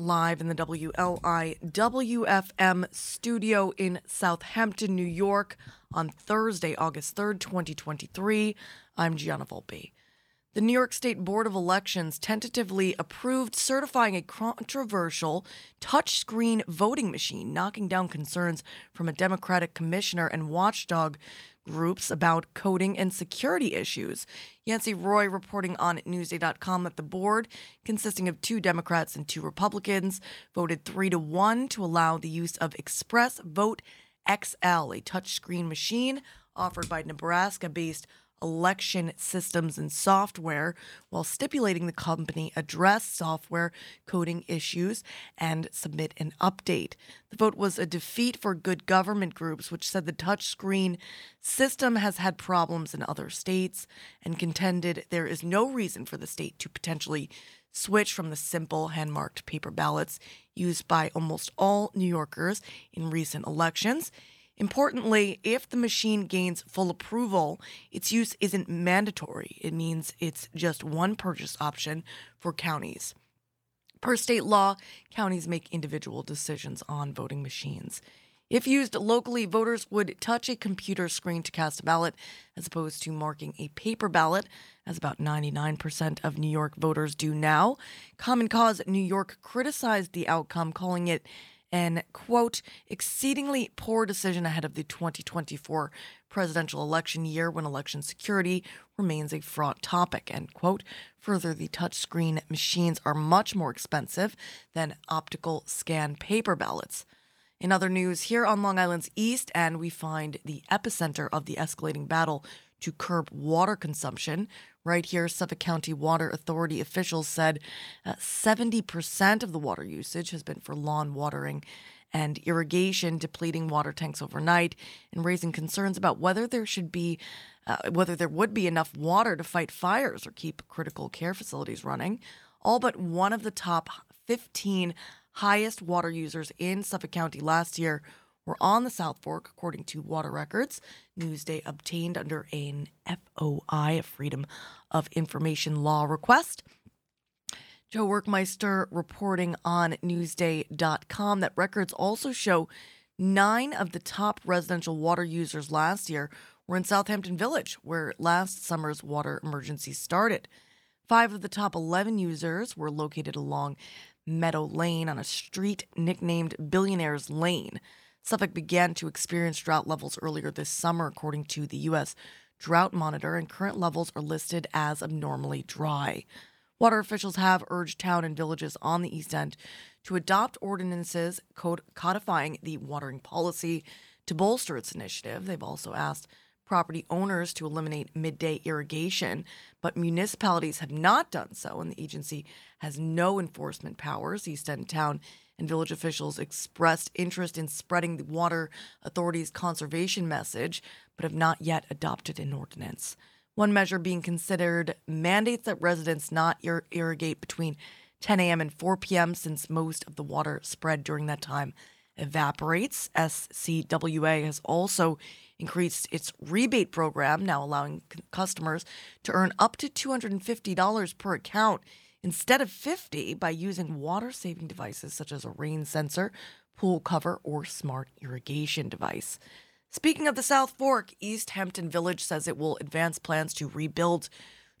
live in the WLIW-FM studio in Southampton, New York on Thursday, August 3rd, 2023. I'm Gianna Volpe. The New York State Board of Elections tentatively approved certifying a controversial touchscreen voting machine, knocking down concerns from a Democratic commissioner and watchdog groups about coding and security issues. Yancey Roy reporting on Newsday.com that the board, consisting of two Democrats and two Republicans, voted three to one to allow the use of Express Vote XL, a touchscreen machine offered by Nebraska based election systems and software while stipulating the company address software coding issues and submit an update. The vote was a defeat for good government groups, which said the touchscreen system has had problems in other states and contended there is no reason for the state to potentially switch from the simple hand marked paper ballots used by almost all New Yorkers in recent elections. Importantly, if the machine gains full approval, its use isn't mandatory. It means it's just one purchase option for counties. Per state law, counties make individual decisions on voting machines. If used locally, voters would touch a computer screen to cast a ballot as opposed to marking a paper ballot, as about 99% of New York voters do now. Common Cause New York criticized the outcome, calling it an quote exceedingly poor decision ahead of the 2024 presidential election year when election security remains a fraught topic end quote. Further the touchscreen machines are much more expensive than optical scan paper ballots. In other news here on long island's east end we find the epicenter of the escalating battle to curb water consumption Right here, Suffolk County Water Authority officials said uh, 70% of the water usage has been for lawn watering and irrigation, depleting water tanks overnight, and raising concerns about whether there should be, uh, whether there would be enough water to fight fires or keep critical care facilities running. All but one of the top 15 highest water users in Suffolk County last year were on the South Fork, according to water records Newsday obtained under an FOI, a Freedom of Information Law request. Joe Werkmeister reporting on Newsday.com that records also show nine of the top residential water users last year were in Southampton Village, where last summer's water emergency started. Five of the top 11 users were located along Meadow Lane on a street nicknamed Billionaires Lane. Suffolk began to experience drought levels earlier this summer, according to the U.S. Drought Monitor, and current levels are listed as abnormally dry. Water officials have urged town and villages on the East End to adopt ordinances codifying the watering policy to bolster its initiative. They've also asked property owners to eliminate midday irrigation, but municipalities have not done so, and the agency has no enforcement powers. East End Town and village officials expressed interest in spreading the Water Authority's conservation message, but have not yet adopted an ordinance. One measure being considered mandates that residents not ir- irrigate between 10 a.m. and 4 p.m., since most of the water spread during that time evaporates. SCWA has also increased its rebate program, now allowing c- customers to earn up to $250 per account instead of 50 by using water saving devices such as a rain sensor, pool cover, or smart irrigation device. Speaking of the South Fork, East Hampton Village says it will advance plans to rebuild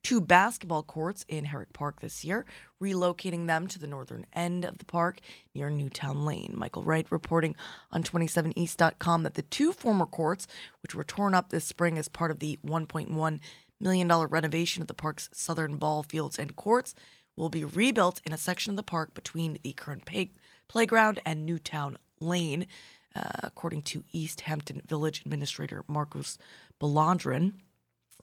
two basketball courts in Herrick Park this year, relocating them to the northern end of the park near Newtown Lane. Michael Wright reporting on 27east.com that the two former courts, which were torn up this spring as part of the $1.1 million renovation of the park's southern ball fields and courts, will be rebuilt in a section of the park between the current pay- playground and Newtown Lane, uh, according to East Hampton Village Administrator Marcus Balandrin.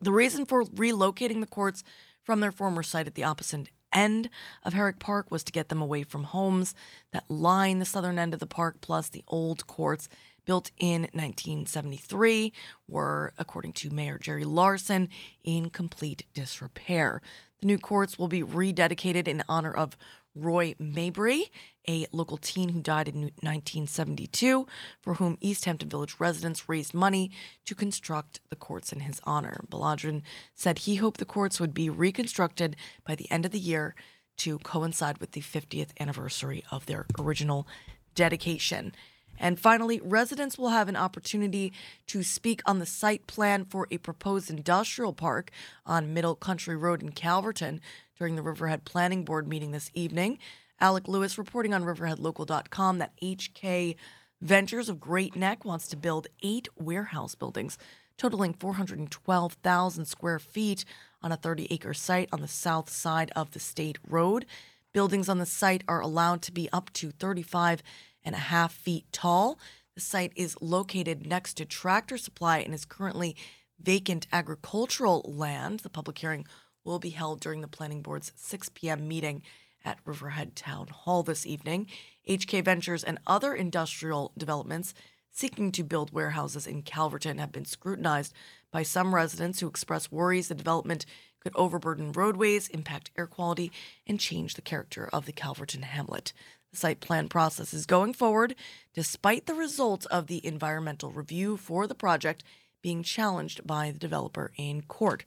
The reason for relocating the courts from their former site at the opposite end of Herrick Park was to get them away from homes that line the southern end of the park, plus the old courts built in 1973 were, according to Mayor Jerry Larsen, in complete disrepair. The new courts will be rededicated in honor of Roy Mabry, a local teen who died in 1972, for whom East Hampton Village residents raised money to construct the courts in his honor. Baladrin said he hoped the courts would be reconstructed by the end of the year to coincide with the 50th anniversary of their original dedication. And finally, residents will have an opportunity to speak on the site plan for a proposed industrial park on Middle Country Road in Calverton during the Riverhead Planning Board meeting this evening. Alek Lewis reporting on riverheadlocal.com that HK Ventures of Great Neck wants to build eight warehouse buildings totaling 412,000 square feet on a 30 acre site on the south side of the state road. Buildings on the site are allowed to be up to 35 and a half feet tall. The site is located next to Tractor Supply and is currently vacant agricultural land. The public hearing will be held during the Planning Board's 6 p.m. meeting at Riverhead Town Hall this evening. HK Ventures and other industrial developments seeking to build warehouses in Calverton have been scrutinized by some residents who express worries the development could overburden roadways, impact air quality, and change the character of the Calverton hamlet. The site plan process is going forward despite the results of the environmental review for the project being challenged by the developer in court.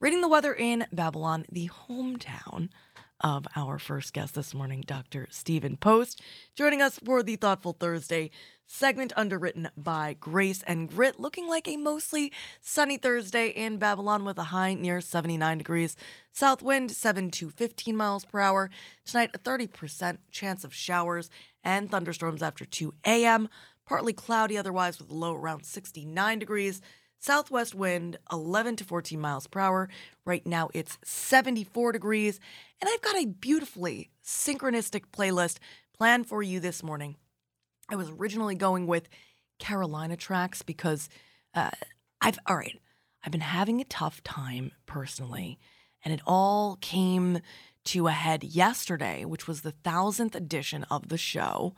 Reading the weather in Babylon, the hometown of our first guest this morning, Dr. Stephen Post, joining us for the Thoughtful Thursday segment underwritten by Grace and Grit, looking like a mostly sunny Thursday in Babylon with a high near 79 degrees. South wind 7 to 15 miles per hour. Tonight, a 30% chance of showers and thunderstorms after 2 a.m. Partly cloudy otherwise with a low around 69 degrees. Southwest wind 11 to 14 miles per hour. Right now it's 74 degrees. And I've got a beautifully synchronistic playlist planned for you this morning. I was originally going with Carolina tracks because uh, I've, all right, I've been having a tough time personally. And it all came to a head yesterday, which was the thousandth edition of the show.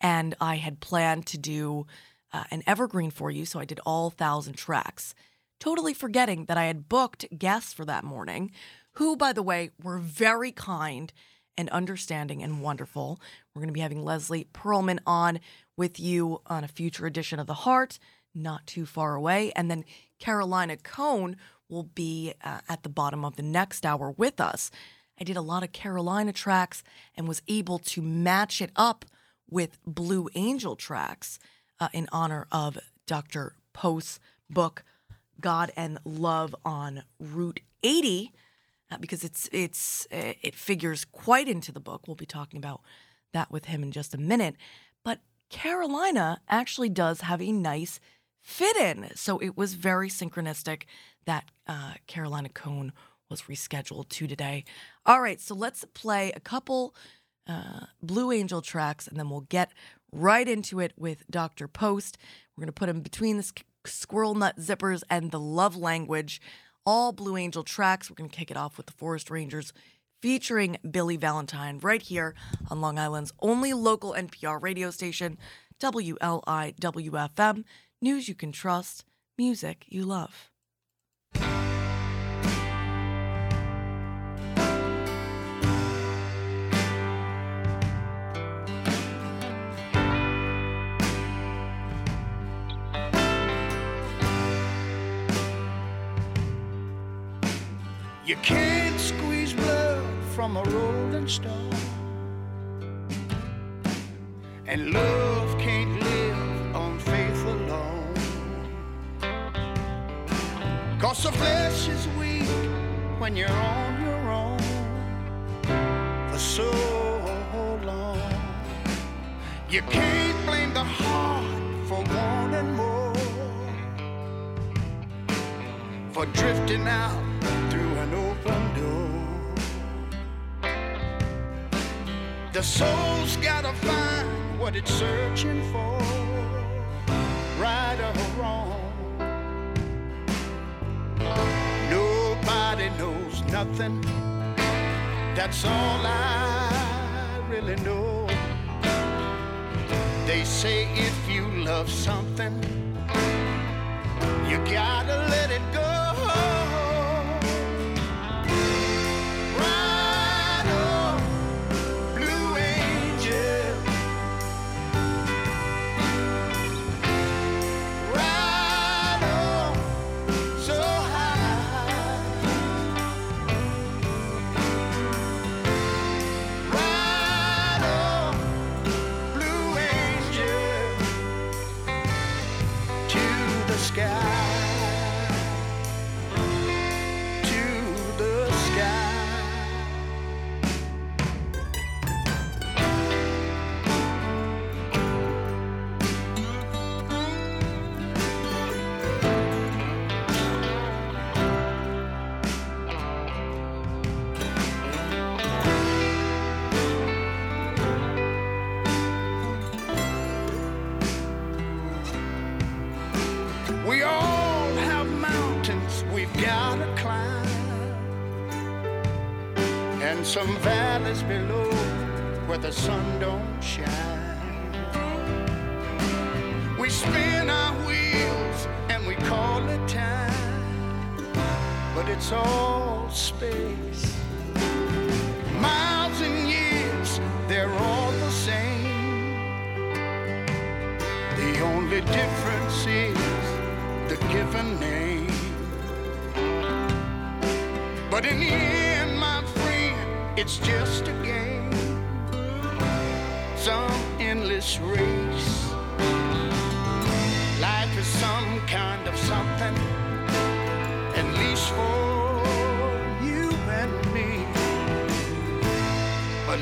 And I had planned to do uh, an evergreen for you, so I did all thousand tracks, totally forgetting that I had booked guests for that morning, who, by the way, were very kind and understanding and wonderful. We're going to be having Leslie Perlman on with you on a future edition of The Heart, not too far away. And then Carolina Cone will be uh, at the bottom of the next hour with us. I did a lot of Carolina tracks and was able to match it up with Blue Angel tracks uh, in honor of Dr. Post's book, God and Love on Route 80, uh, because it's it's uh, it figures quite into the book. We'll be talking about that with him in just a minute. But Carolina actually does have a nice fit in, so it was very synchronistic that uh, Carolina Cone was rescheduled to today. All right, so let's play a couple uh, Blue Angel tracks, and then we'll get right into it with Dr. Post. We're going to put him between the squirrel nut zippers and the love language. All Blue Angel tracks. We're going to kick it off with the Forest Rangers featuring Billy Valentine right here on Long Island's only local NPR radio station, WLIWFM. News you can trust, music you love. You can't squeeze blood from a rolling stone. And love can't live on faith alone. Cause the flesh is weak when you're on your own for so long. You can't blame the heart for wanting more, for drifting out an open door. The soul's gotta find what it's searching for, right or wrong. Nobody knows nothing. That's all I really know. They say if you love something, you gotta let it go.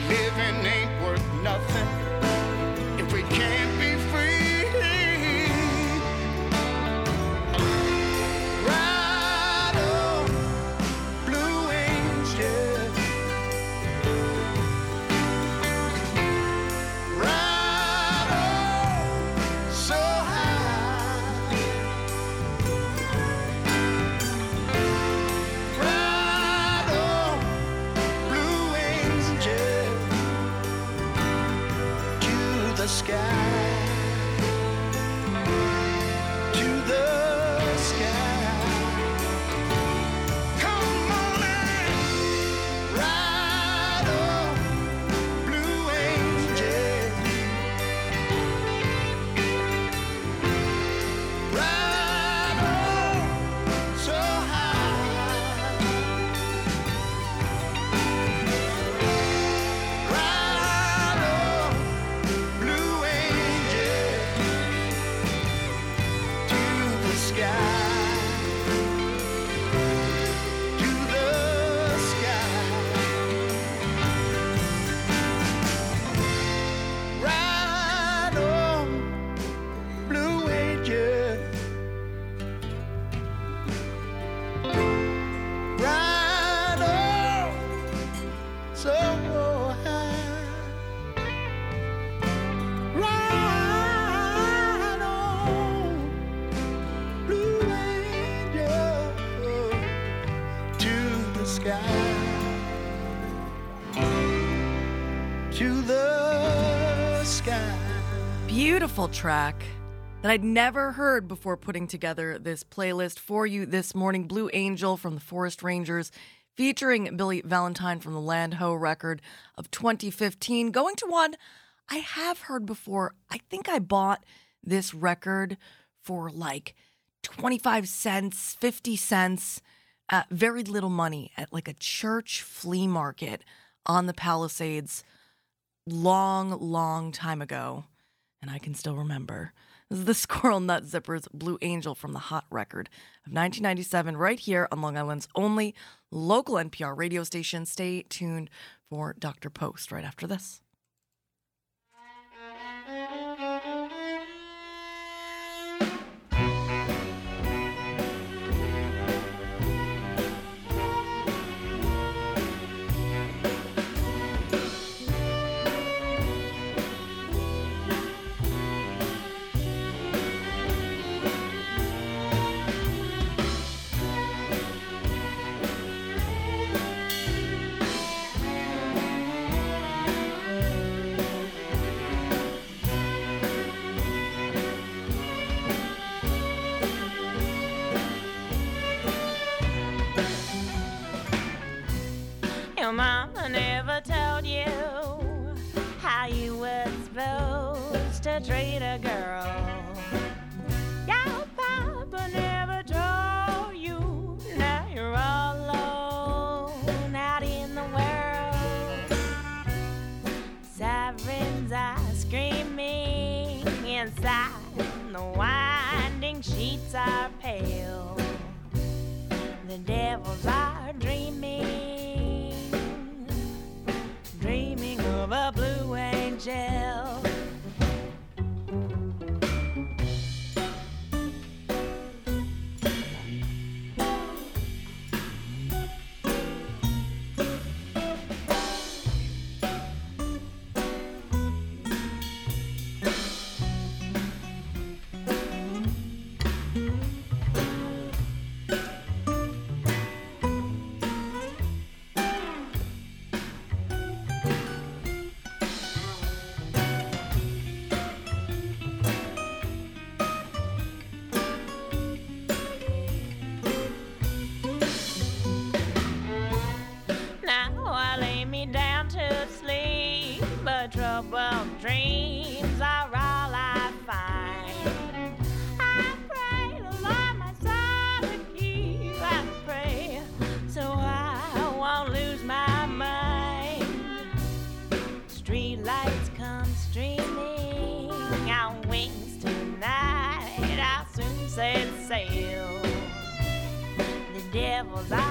Living Beautiful track that I'd never heard before putting together this playlist for you this morning. Blue Angel from the Forest Rangers, featuring Billy Valentine from the Land Ho record of 2015. Going to one I have heard before. I think I bought this record for like 25 cents, 50 cents, very little money at like a church flea market on the Palisades long, long time ago, and I can still remember. This is the Squirrel Nut Zippers Blue Angel from the Hot Record of 1997, right here on Long Island's only local NPR radio station. Stay tuned for Dr. Post right after this. Treat a girl. Your papa never told you now you're all alone out in the world. Sirens are screaming inside, the winding sheets are pale. The devils The devils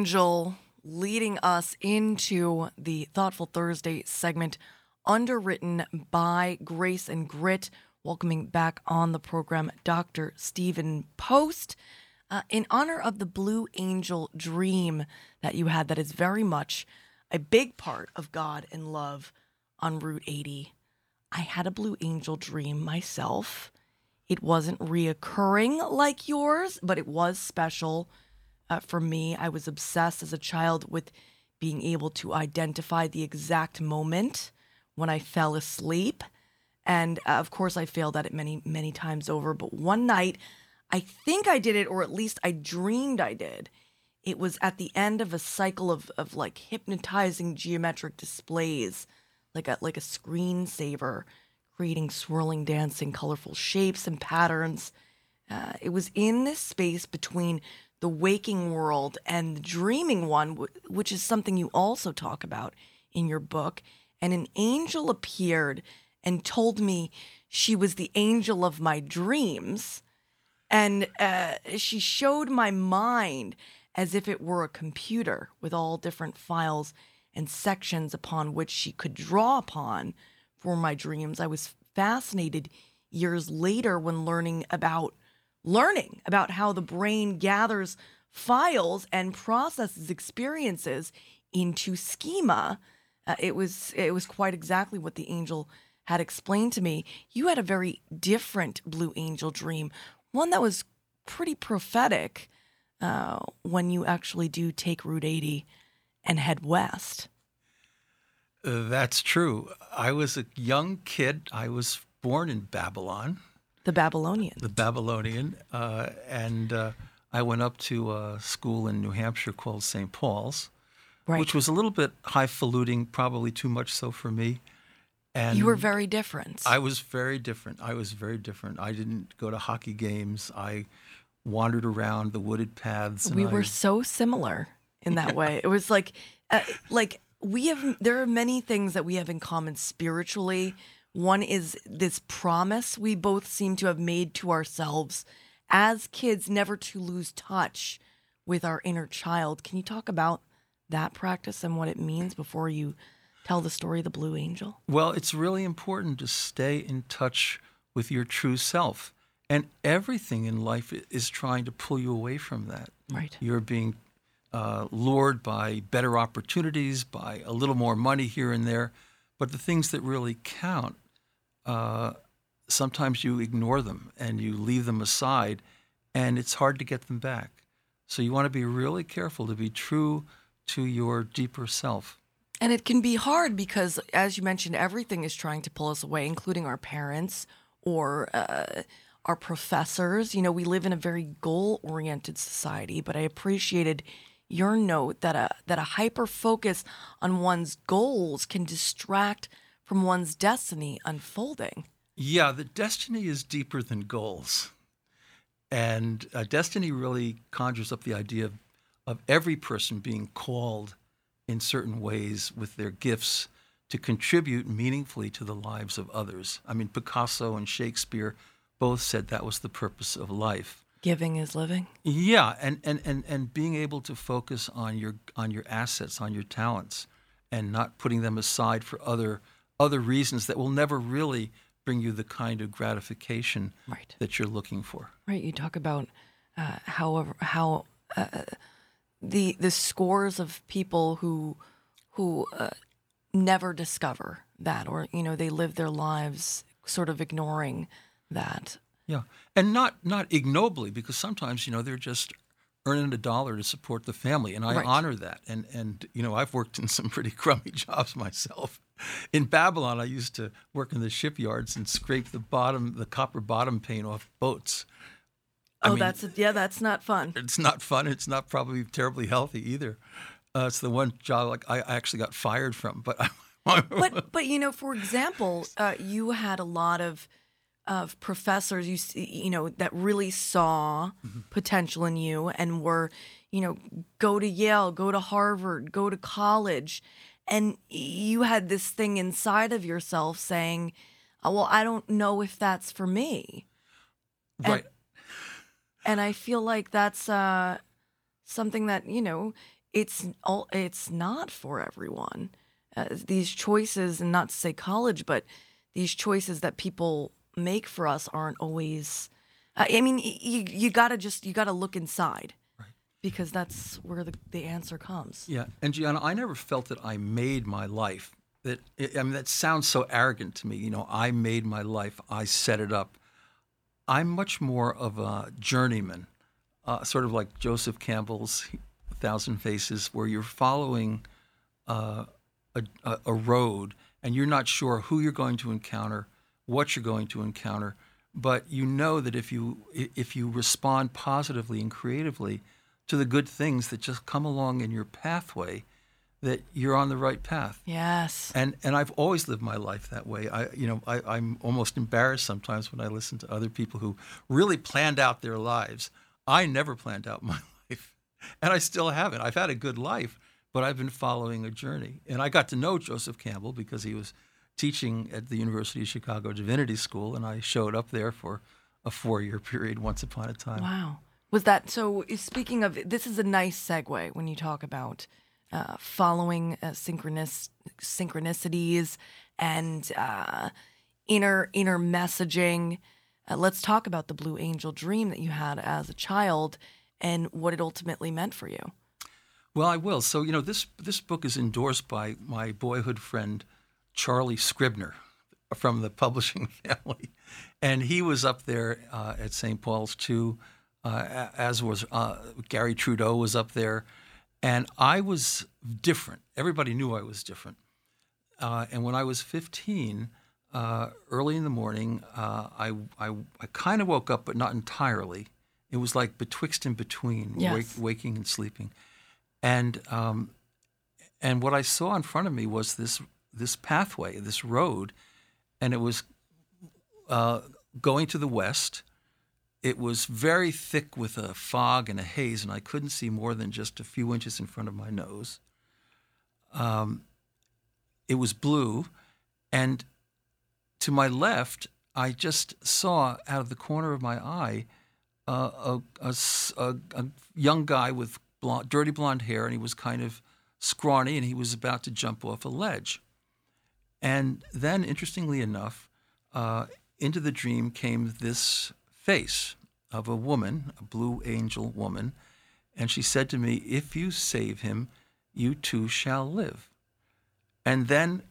Angel leading us into the Thoughtful Thursday segment, underwritten by Grace and Grit. Welcoming back on the program Dr. Stephen Post uh, in honor of the Blue Angel dream that you had, that is very much a big part of God and love on Route 80. I had a Blue Angel dream myself. It wasn't reoccurring like yours, but it was special uh, for me. I was obsessed as a child with being able to identify the exact moment when I fell asleep. And uh, of course, I failed at it many, many times over. But one night, I think I did it, or at least I dreamed I did. It was at the end of a cycle of, of like hypnotizing geometric displays, like a like a screensaver, creating swirling, dancing, colorful shapes and patterns. Uh, it was in this space between the waking world and the dreaming one, which is something you also talk about in your book. And an angel appeared and told me she was the angel of my dreams. And uh, she showed my mind as if it were a computer with all different files and sections upon which she could draw upon for my dreams. I was fascinated years later when learning about learning about how the brain gathers files and processes experiences into schema. Uh, it was it was quite exactly what the angel had explained to me. You had a very different blue angel dream, one that was pretty prophetic uh, when you actually do take Route 80 and head west. Uh, That's true. I was a young kid. I was born in Babylon, The Babylonian. the Babylonian, uh, and uh, I went up to a school in New Hampshire called St. Paul's, Right. which was a little bit highfalutin, probably too much so for me. And you were very different. I was very different. I was very different. I didn't go to hockey games. I wandered around the wooded paths. and we I- were so similar in that way. It was like, uh, like we have. There are many things that we have in common spiritually. One is this promise we both seem to have made to ourselves as kids, never to lose touch with our inner child. Can you talk about that practice and what it means before you tell the story of the Blue Angel? Well, it's really important to stay in touch with your true self. And everything in life is trying to pull you away from that. Right. You're being uh, lured by better opportunities, by a little more money here and there. But the things that really count, uh, sometimes you ignore them and you leave them aside, and it's hard to get them back. So you want to be really careful to be true to your deeper self. And it can be hard because, as you mentioned, everything is trying to pull us away, including our parents or uh, our professors. You know, we live in a very goal-oriented society, but I appreciated your note that a that a hyper focus on one's goals can distract from one's destiny unfolding. Yeah, the destiny is deeper than goals. And uh, destiny really conjures up the idea of, of every person being called in certain ways with their gifts to contribute meaningfully to the lives of others. I mean, Picasso and Shakespeare both said that was the purpose of life. Giving is living. Yeah, and, and, and, and being able to focus on your on your assets, on your talents, and not putting them aside for other other reasons that will never really bring you the kind of gratification Right. that you're looking for. Right. You talk about uh, however how uh, the the scores of people who who uh, never discover that, or you know, they live their lives sort of ignoring that. Yeah, and not not ignobly because sometimes you know they're just earning a dollar to support the family, and I Right. honor that. And and you know I've worked in some pretty crummy jobs myself. In Babylon, I used to work in the shipyards and scrape the bottom, the copper bottom paint off boats. I oh, mean- that's yeah, that's not fun. It's not fun. It's not probably terribly healthy either. Uh, it's the one job like I I actually got fired from, but I, But but you know, for example, uh, you had a lot of of professors you see, you know that really saw potential in you and were you know go to Yale, go to Harvard, go to college, and you had this thing inside of yourself saying, oh, "Well, I don't know if that's for me." right. and I feel like that's uh, something that you know it's all it's not for everyone. Uh, these choices, and not to say college, but these choices that people make for us aren't always. I I mean, you you gotta just you gotta look inside, because that's where the the answer comes. Yeah, and Gianna, I never felt that I made my life. That I mean, that sounds so arrogant to me. You know, I made my life. I set it up. I'm much more of a journeyman, uh, sort of like Joseph Campbell's Thousand Faces, where you're following uh, a, a road and you're not sure who you're going to encounter, what you're going to encounter, but you know that if you if you respond positively and creatively to the good things that just come along in your pathway, that you're on the right path. Yes. And and I've always lived my life that way. I you know I, I'm almost embarrassed sometimes when I listen to other people who really planned out their lives. I never planned out my life, and I still haven't. I've had a good life, but I've been following a journey. And I got to know Joseph Campbell because he was teaching at the University of Chicago Divinity School, and I showed up there for a four-year period once upon a time. Wow. Was that so? Speaking of, this is a nice segue when you talk about uh, following uh, synchronous synchronicities and uh, inner inner messaging. Uh, let's talk about the Blue Angel dream that you had as a child and what it ultimately meant for you. Well, I will. So, you know, this this book is endorsed by my boyhood friend Charlie Scribner from the publishing family, and he was up there uh, at St. Paul's too, uh, as was uh, Garry Trudeau was up there, and I was different. Everybody knew I was different. Uh, and when I was 15, uh, early in the morning, uh, I, I, I kind of woke up, but not entirely. It was like betwixt and between, Yes. wake, waking and sleeping. And um, and what I saw in front of me was this this pathway, this road, and it was uh, going to the west. It was very thick with a fog and a haze, and I couldn't see more than just a few inches in front of my nose. Um, it was blue, and to my left, I just saw out of the corner of my eye uh, a, a a- a young guy with blonde, dirty blonde hair, and he was kind of scrawny, and he was about to jump off a ledge. And then, interestingly enough, uh, into the dream came this face of a woman, a blue angel woman, and she said to me, If you save him, you too shall live. And then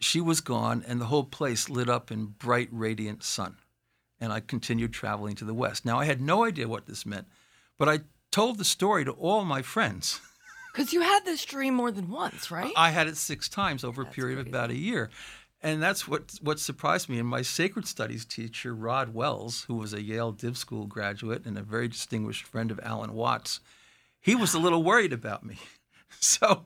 she was gone, and the whole place lit up in bright, radiant sun. And I continued traveling to the west. Now, I had no idea what this meant, but I told the story to all my friends. Because you had this dream more than once, right? I had it six times over a That's period of about a year. And that's what what surprised me. And my sacred studies teacher, Rod Wells, who was a Yale Div School graduate and a very distinguished friend of Alan Watts, he was a little worried about me. So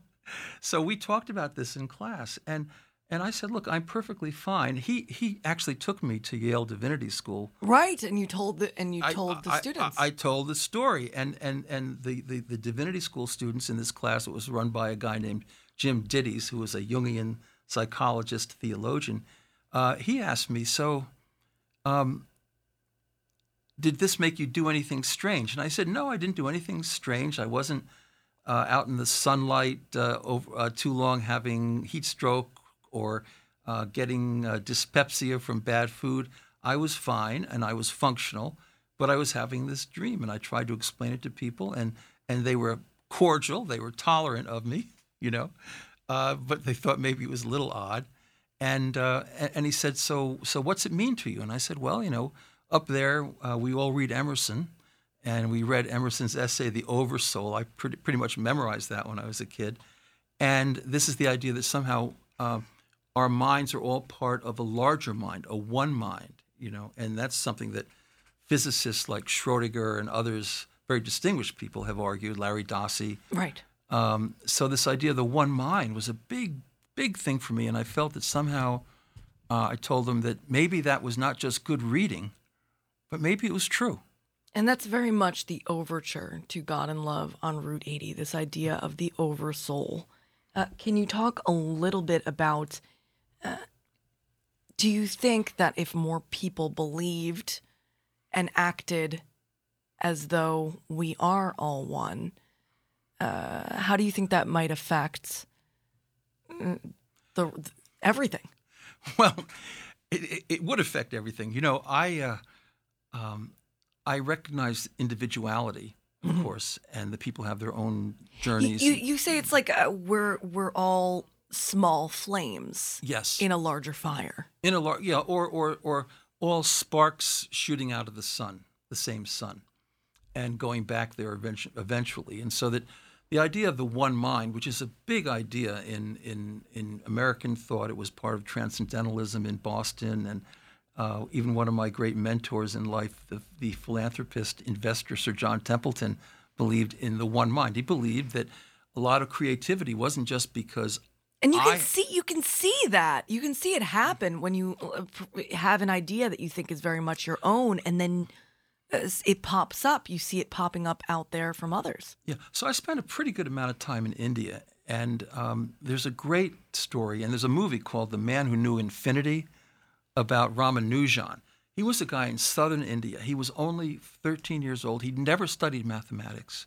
so we talked about this in class and and I said, look, I'm perfectly fine. He he actually took me to Yale Divinity School right, and you told the and you I- told the students. I, I told the story, and and and the, the the divinity school students in this class, it was run by a guy named Jim Dittes, who was a Jungian psychologist theologian. Uh, he asked me, so. Um, did this make you do anything strange? And I said, no, I didn't do anything strange. I wasn't uh, out in the sunlight uh, over, uh, too long having heat stroke or uh, getting uh, dyspepsia from bad food. I was fine and I was functional, but I was having this dream, and I tried to explain it to people, and and they were cordial, they were tolerant of me, you know, uh, but they thought maybe it was a little odd. And uh, and he said, so so what's it mean to you? And I said, well, you know, up there uh, we all read Emerson, and we read Emerson's essay, The Oversoul. I pretty, pretty much memorized that when I was a kid. And this is the idea that somehow uh, our minds are all part of a larger mind, a one mind, you know, and that's something that physicists like Schrodinger and others, very distinguished people, have argued, Larry Dossey. right. Um, so this idea of the one mind was a big, big thing for me, and I felt that somehow uh, I told them that maybe that was not just good reading, but maybe it was true. And that's very much the overture to God and Love on Route 80, this idea of the oversoul. Uh, can you talk a little bit about uh, do you think that if more people believed and acted as though we are all one, uh, how do you think that might affect uh, the, everything? Well, it, it, would affect everything. You know, I uh, um, I recognize individuality, of course, and the people have their own You, journeys. you, you say it's like uh, we're we're all small flames yes, in a larger fire. in a lar- yeah, or or or all sparks shooting out of the sun, the same sun, and going back there eventually, eventually. And so that the idea of the one mind, which is a big idea in in in American thought, it was part of transcendentalism in Boston, and uh, even one of my great mentors in life, the, the philanthropist investor Sir John Templeton, believed in the one mind. He believed that a lot of creativity wasn't just because And you can I- see you can see that. You can see it happen when you uh, have an idea that you think is very much your own and then uh, it pops up. You see it popping up out there from others. Yeah. So I spent a pretty good amount of time in India, and um, there's a great story, and there's a movie called The Man Who Knew Infinity about Ramanujan. He was a guy in southern India. He was only 13 years old. He'd never studied mathematics.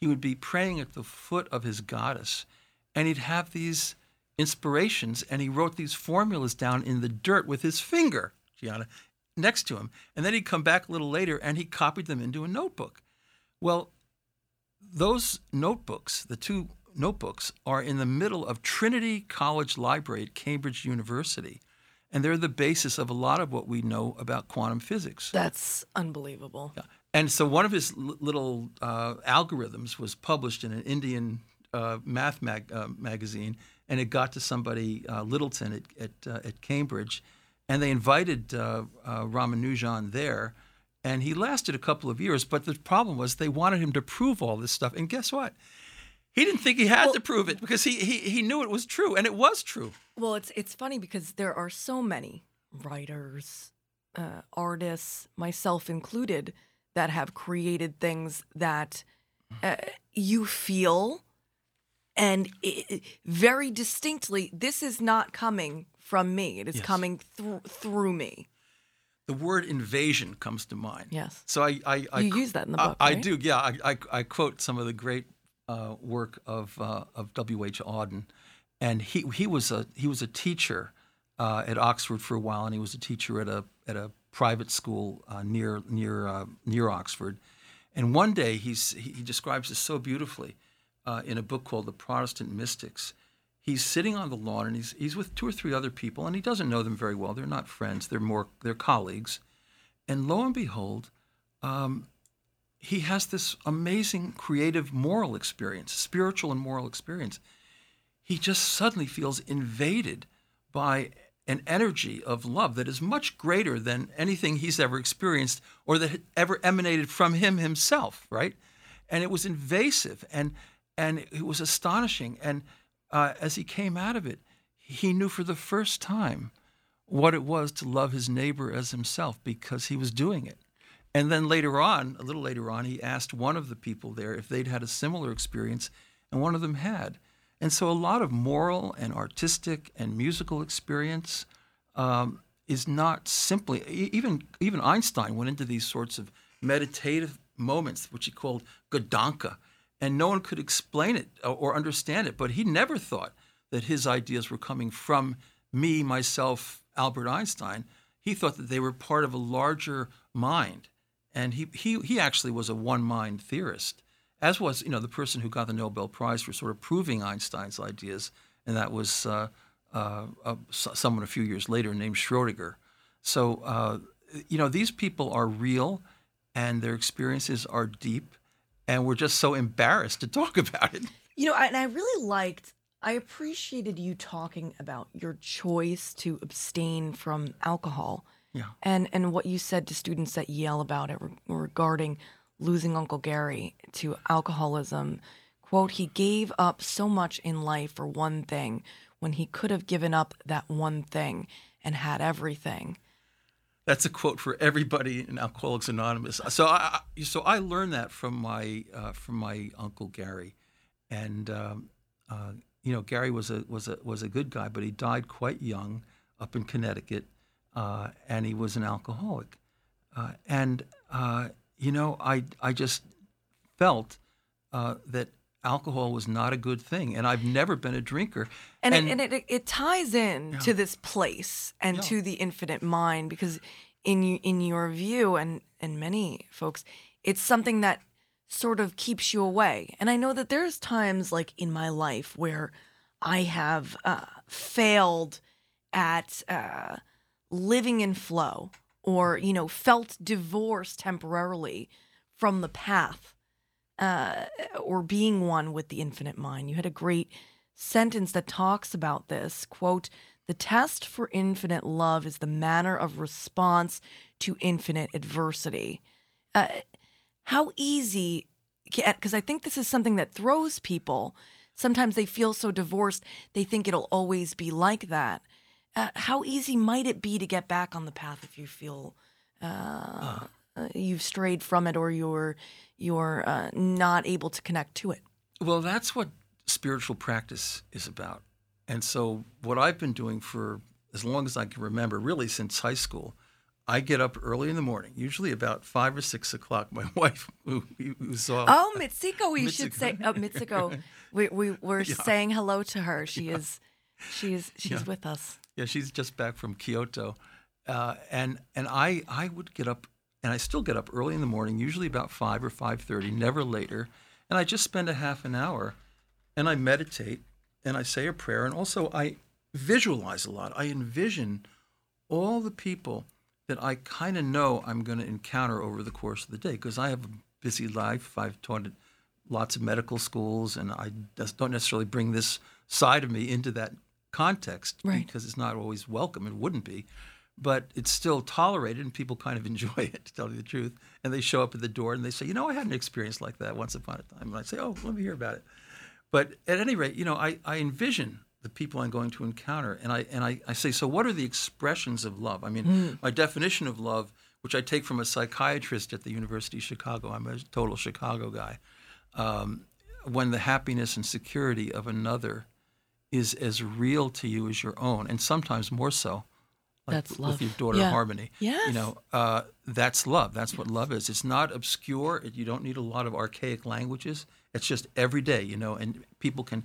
He would be praying at the foot of his goddess, and he'd have these inspirations, and he wrote these formulas down in the dirt with his finger, Gianna, next to him. And then he'd come back a little later and he copied them into a notebook. Well, those notebooks, the two notebooks, are in the middle of Trinity College Library at Cambridge University. And they're the basis of a lot of what we know about quantum physics. That's unbelievable. Yeah. And so one of his l- little uh, algorithms was published in an Indian uh, math mag- uh, magazine, and it got to somebody, uh, Littleton at, at, uh, at Cambridge, and they invited uh, uh, Ramanujan there, and he lasted a couple of years. But the problem was they wanted him to prove all this stuff, and guess what? He didn't think he had to prove it because he, he, he knew it was true, and it was true. Well, it's it's funny because there are so many writers, uh, artists, myself included, that have created things that uh, you feel, and i very distinctly, this is not coming from me. It is Yes. coming through through me. the word invasion comes to mind. Yes. So I, I, I You use that in the I- book, I, right? do. Yeah. I, I, I quote some of the great uh, work of uh, of W. H. Auden, and he he was a he was a teacher uh, at Oxford for a while, and he was a teacher at a at a private school uh, near near uh, near Oxford. And one day he's he he describes this so beautifully uh, in a book called The Protestant Mystics. He's sitting on the lawn and he's he's with two or three other people, and he doesn't know them very well. They're not friends. They're more they're colleagues. And lo and behold, um, he has this amazing creative moral experience, spiritual and moral experience. He just suddenly feels invaded by an energy of love that is much greater than anything he's ever experienced or that ever emanated from him himself, right? And it was invasive and and it was astonishing. And uh, as he came out of it, he knew for the first time what it was to love his neighbor as himself because he was doing it. And then later on, a little later on, he asked one of the people there if they'd had a similar experience, and one of them had. And so a lot of moral and artistic and musical experience um, is not simply even even Einstein went into these sorts of meditative moments, which he called Gedanke, and no one could explain it or- or understand it. But he never thought that his ideas were coming from me, myself, Albert Einstein. He thought that they were part of a larger mind, and he he he actually was a one mind theorist, as was you know the person who got the Nobel Prize for sort of proving Einstein's ideas, and that was uh, uh, uh, someone a few years later named Schrodinger. So uh, you know these people are real, and their experiences are deep, and we're just so embarrassed to talk about it. You know, I- and I really liked, I appreciated you talking about your choice to abstain from alcohol. Yeah. And and what you said to students at Yale about it re- regarding losing Uncle Gary to alcoholism. Quote, he gave up so much in life for one thing when he could have given up that one thing and had everything. That's a quote for everybody in Alcoholics Anonymous. So I, so I learned that from my uh, from my uncle Gary, and um, uh, you know Gary was a was a was a good guy, but he died quite young up in Connecticut, uh, and he was an alcoholic, uh, and uh, you know I I just felt uh, that alcohol was not a good thing, and I've never been a drinker, and it, and it, it ties in to this place and Yeah. to the infinite mind because in you in your view and and many folks it's something that sort of keeps you away. And i know that there's times like in my life where i have uh, failed at uh, living in flow or you know felt divorced temporarily from the path uh, or being one with the infinite mind. You had a great sentence that talks about this quote, the test for infinite love is the manner of response to infinite adversity. Uh, how easy, because I think this is something that throws people. Sometimes they feel so divorced, they think it'll always be like that. Uh, how easy might it be to get back on the path if you feel uh, uh, you've strayed from it or you're you're uh, not able to connect to it. Well, that's what spiritual practice is about. And so, what I've been doing for as long as I can remember, really since high school, I get up early in the morning, usually about five or six o'clock. My wife, who, who saw, Oh, Mitsuko, we should say. Oh, Mitsuko, we we we're saying hello to her. She is, she is, she's Yeah. with us. yeah, she's just back from Kyoto, uh, and and I I would get up, and I still get up early in the morning, usually about five or five thirty, never later, and I just spend a half an hour, and I meditate, and I say a prayer, and also I visualize a lot. I envision all the people that I kind of know I'm going to encounter over the course of the day because I have a busy life. I've taught at lots of medical schools, and I just don't necessarily bring this side of me into that context Right. because it's not always welcome. It wouldn't be, but it's still tolerated, and people kind of enjoy it, to tell you the truth. And they show up at the door and they say, "You know, I had an experience like that once upon a time." And I say, "Oh, let me hear about it." But at any rate, you know, I, I envision the people I'm going to encounter, and I and I, I say, so what are the expressions of love? I mean, my definition of love, which I take from a psychiatrist at the University of Chicago, I'm a total Chicago guy. Um, when the happiness and security of another is as real to you as your own, and sometimes more so, like That's with love. your daughter Yeah. Harmony. You know, uh, that's love. That's what love is. It's not obscure. It- You don't need a lot of archaic languages. It's just every day, you know, and people can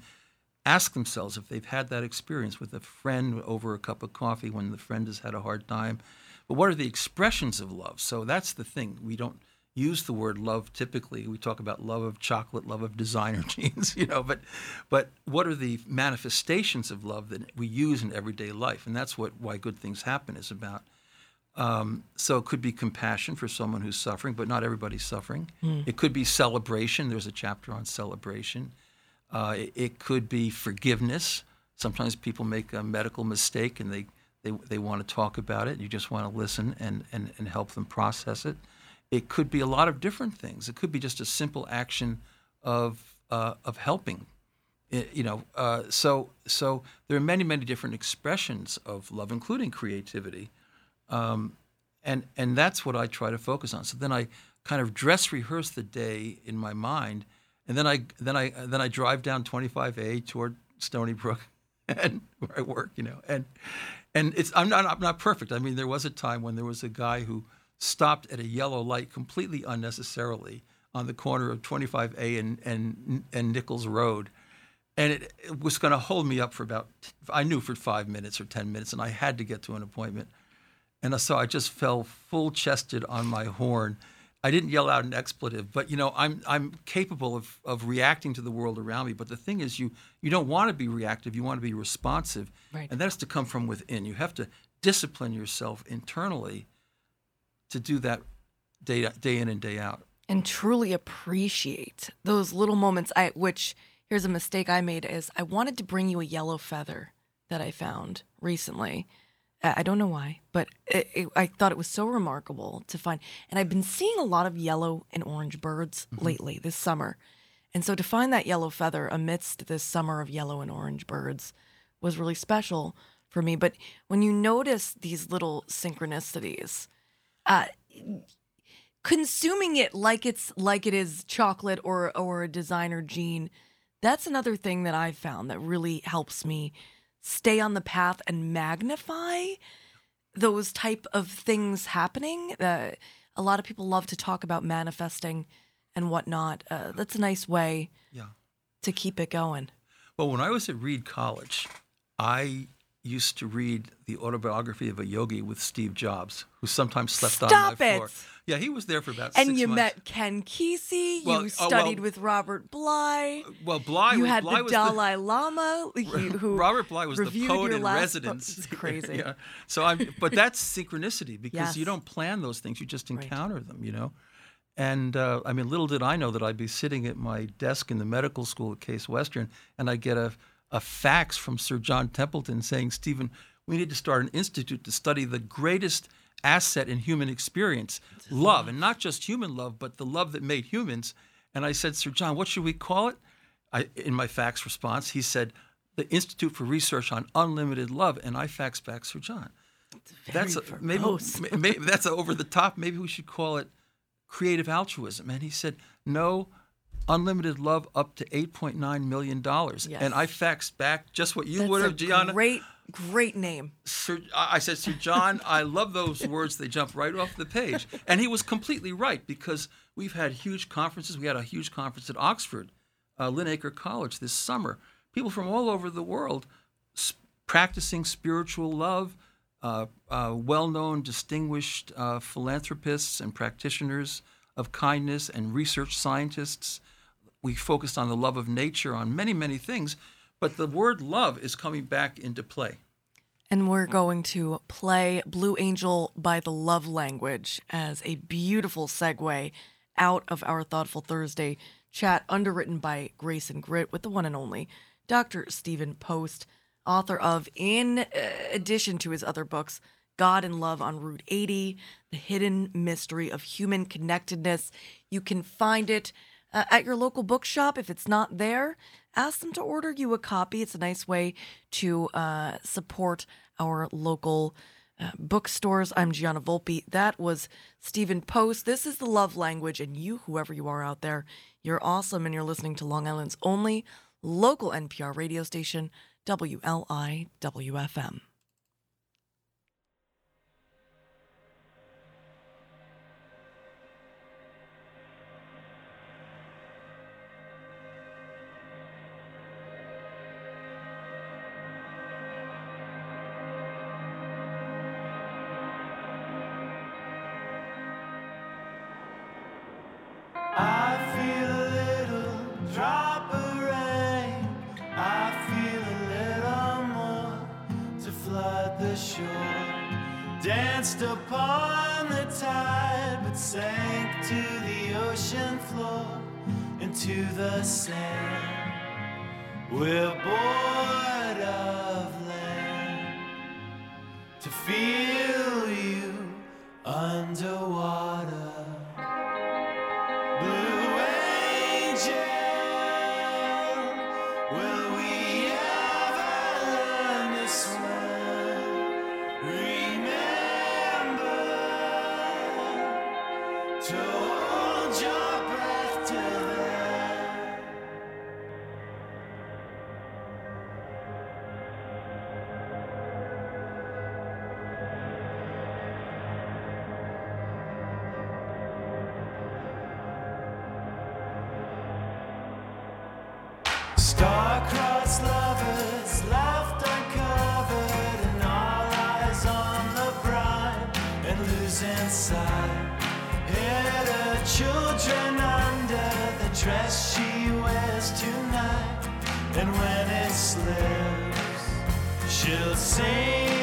ask themselves if they've had that experience with a friend over a cup of coffee when the friend has had a hard time. But what are the expressions of love? So that's the thing. We don't use the word love typically. We talk about love of chocolate, love of designer jeans, you know, but but what are the manifestations of love that we use in everyday life? And that's what why good things happen is about. Um, so it could be compassion for someone who's suffering, but not everybody's suffering. It could be celebration. There's a chapter on celebration. Uh, it, it could be forgiveness. Sometimes people make a medical mistake and they, they, they want to talk about it. You just want to listen and, and, and help them process it. It could be a lot of different things. It could be just a simple action of, uh, of helping. I- you know, uh, so, so there are many, many different expressions of love, including creativity Um, and and that's what I try to focus on. So then I kind of dress rehearse the day in my mind, and then I then I then I drive down 25A toward Stony Brook, and where I work, you know, and and it's I'm not I'm not perfect. I mean, there was a time when there was a guy who stopped at a yellow light completely unnecessarily on the corner of 25A and and and Nichols Road. And it, it was going to hold me up for about, I knew for five minutes or 10 minutes, and I had to get to an appointment. And so I just fell full chested on my horn. I didn't yell out an expletive, but you know, I'm I'm capable of, of reacting to the world around me. But the thing is you you don't want to be reactive, you want to be responsive. Right. And that's to come from within. You have to discipline yourself internally to do that day day in and day out. and truly appreciate those little moments. I which here's a mistake i made is i wanted to bring you a yellow feather that i found recently. I don't know why but it, it, i thought it was so remarkable to find. And i've been seeing a lot of yellow and orange birds mm-hmm. lately this summer. And so to find that yellow feather amidst this summer of yellow and orange birds was really special for me. But when you notice these little synchronicities uh, consuming it like it's like it is chocolate or or a designer jean that's another thing that i've found that really helps me stay on the path and magnify those type of things happening. Uh, a lot of people love to talk about manifesting and whatnot. Uh, that's a nice way Yeah. to keep it going. Well, when I was at Reed College, I used to read the autobiography of a yogi with Steve Jobs, who sometimes slept on Stop my it. floor. Yeah, he was there for about and you months. met ken kesey Well, you oh, well- studied with robert bly Well, Bly, you was- had Bly the Dalai Lama, who, Robert Bly was the poet in residence. It's crazy. yeah. So I'm, but that's synchronicity because you don't plan those things; you just Right. encounter them. You know. And uh, I mean, little did I know that I'd be sitting at my desk in the medical school at Case Western, and I get a, a fax from Sir John Templeton saying, "Stephen, we need to start an institute to study the greatest asset in human experience, love, and not just human love, but the love that made humans." And I said, "Sir John, what should we call it?" I, in my fax response, he said, "The Institute for Research on Unlimited Love," and I faxed back Sir John. That's a, maybe, maybe that's over the top. Maybe we should call it creative altruism. And he said, "No, unlimited love up to eight point nine million dollars." Yes. And I faxed back just what you That's would have, Gianna. Great, great name. Sir, I said, Sir John, I love those words. They jump right off the page. And he was completely right because we've had huge conferences. We had a huge conference at Oxford, uh, Linacre College this summer. People from all over the world s- practicing spiritual love, uh, uh, well known, distinguished uh, philanthropists and practitioners of kindness and research scientists. We focused on the love of nature, on many, many things. But the word love is coming back into play. And we're going to play Blue Angel by the Love Language as a beautiful segue out of our Thoughtful Thursday chat, underwritten by Grace and Grit with the one and only Dr. Stephen Post, author of, in addition to his other books, God and Love on Route 80, The Hidden Mystery of Human Connectedness. You can find it uh, at your local bookshop. If it's not there, ask them to order you a copy. It's a nice way to uh, support our local uh, bookstores. I'm Gianna Volpe. That was Stephen Post. This is the love language, and you, whoever you are out there, you're awesome, and you're listening to Long Island's only local NPR radio station, WLIW-FM. Sight. Hid her children under the dress she wears tonight, and when it slips, she'll sink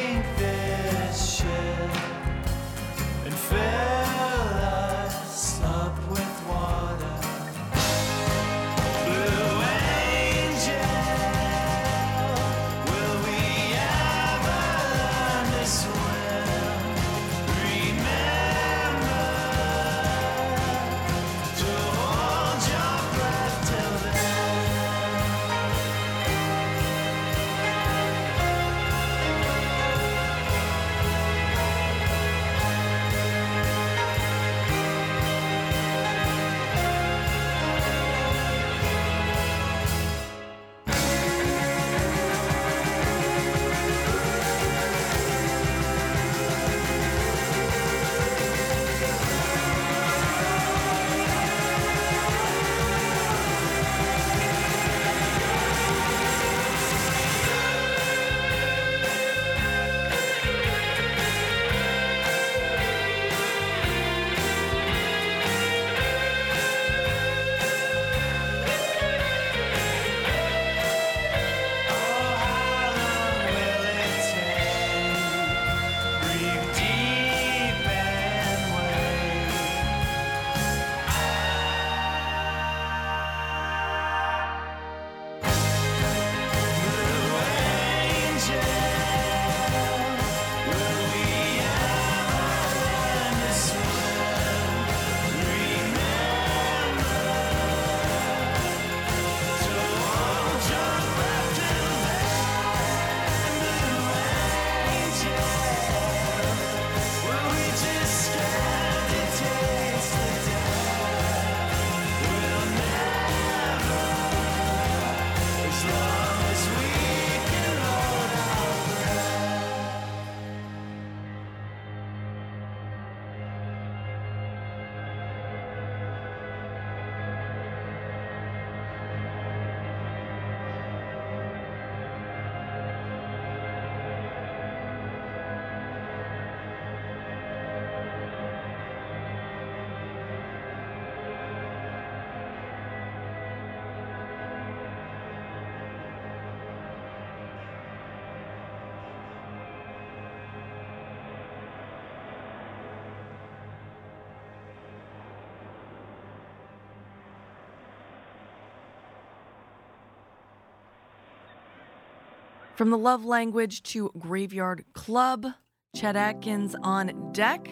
From the love language to Graveyard Club, Chet Atkins on deck.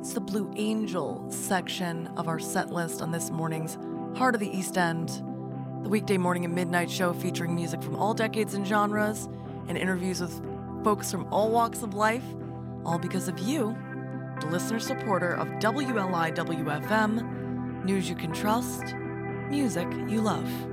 It's the Blue Angel section of our set list on this morning's Heart of the East End, the weekday morning and midnight show featuring music from all decades and genres and interviews with folks from all walks of life, all because of you, the listener supporter of WLIW-FM, news you can trust, music you love.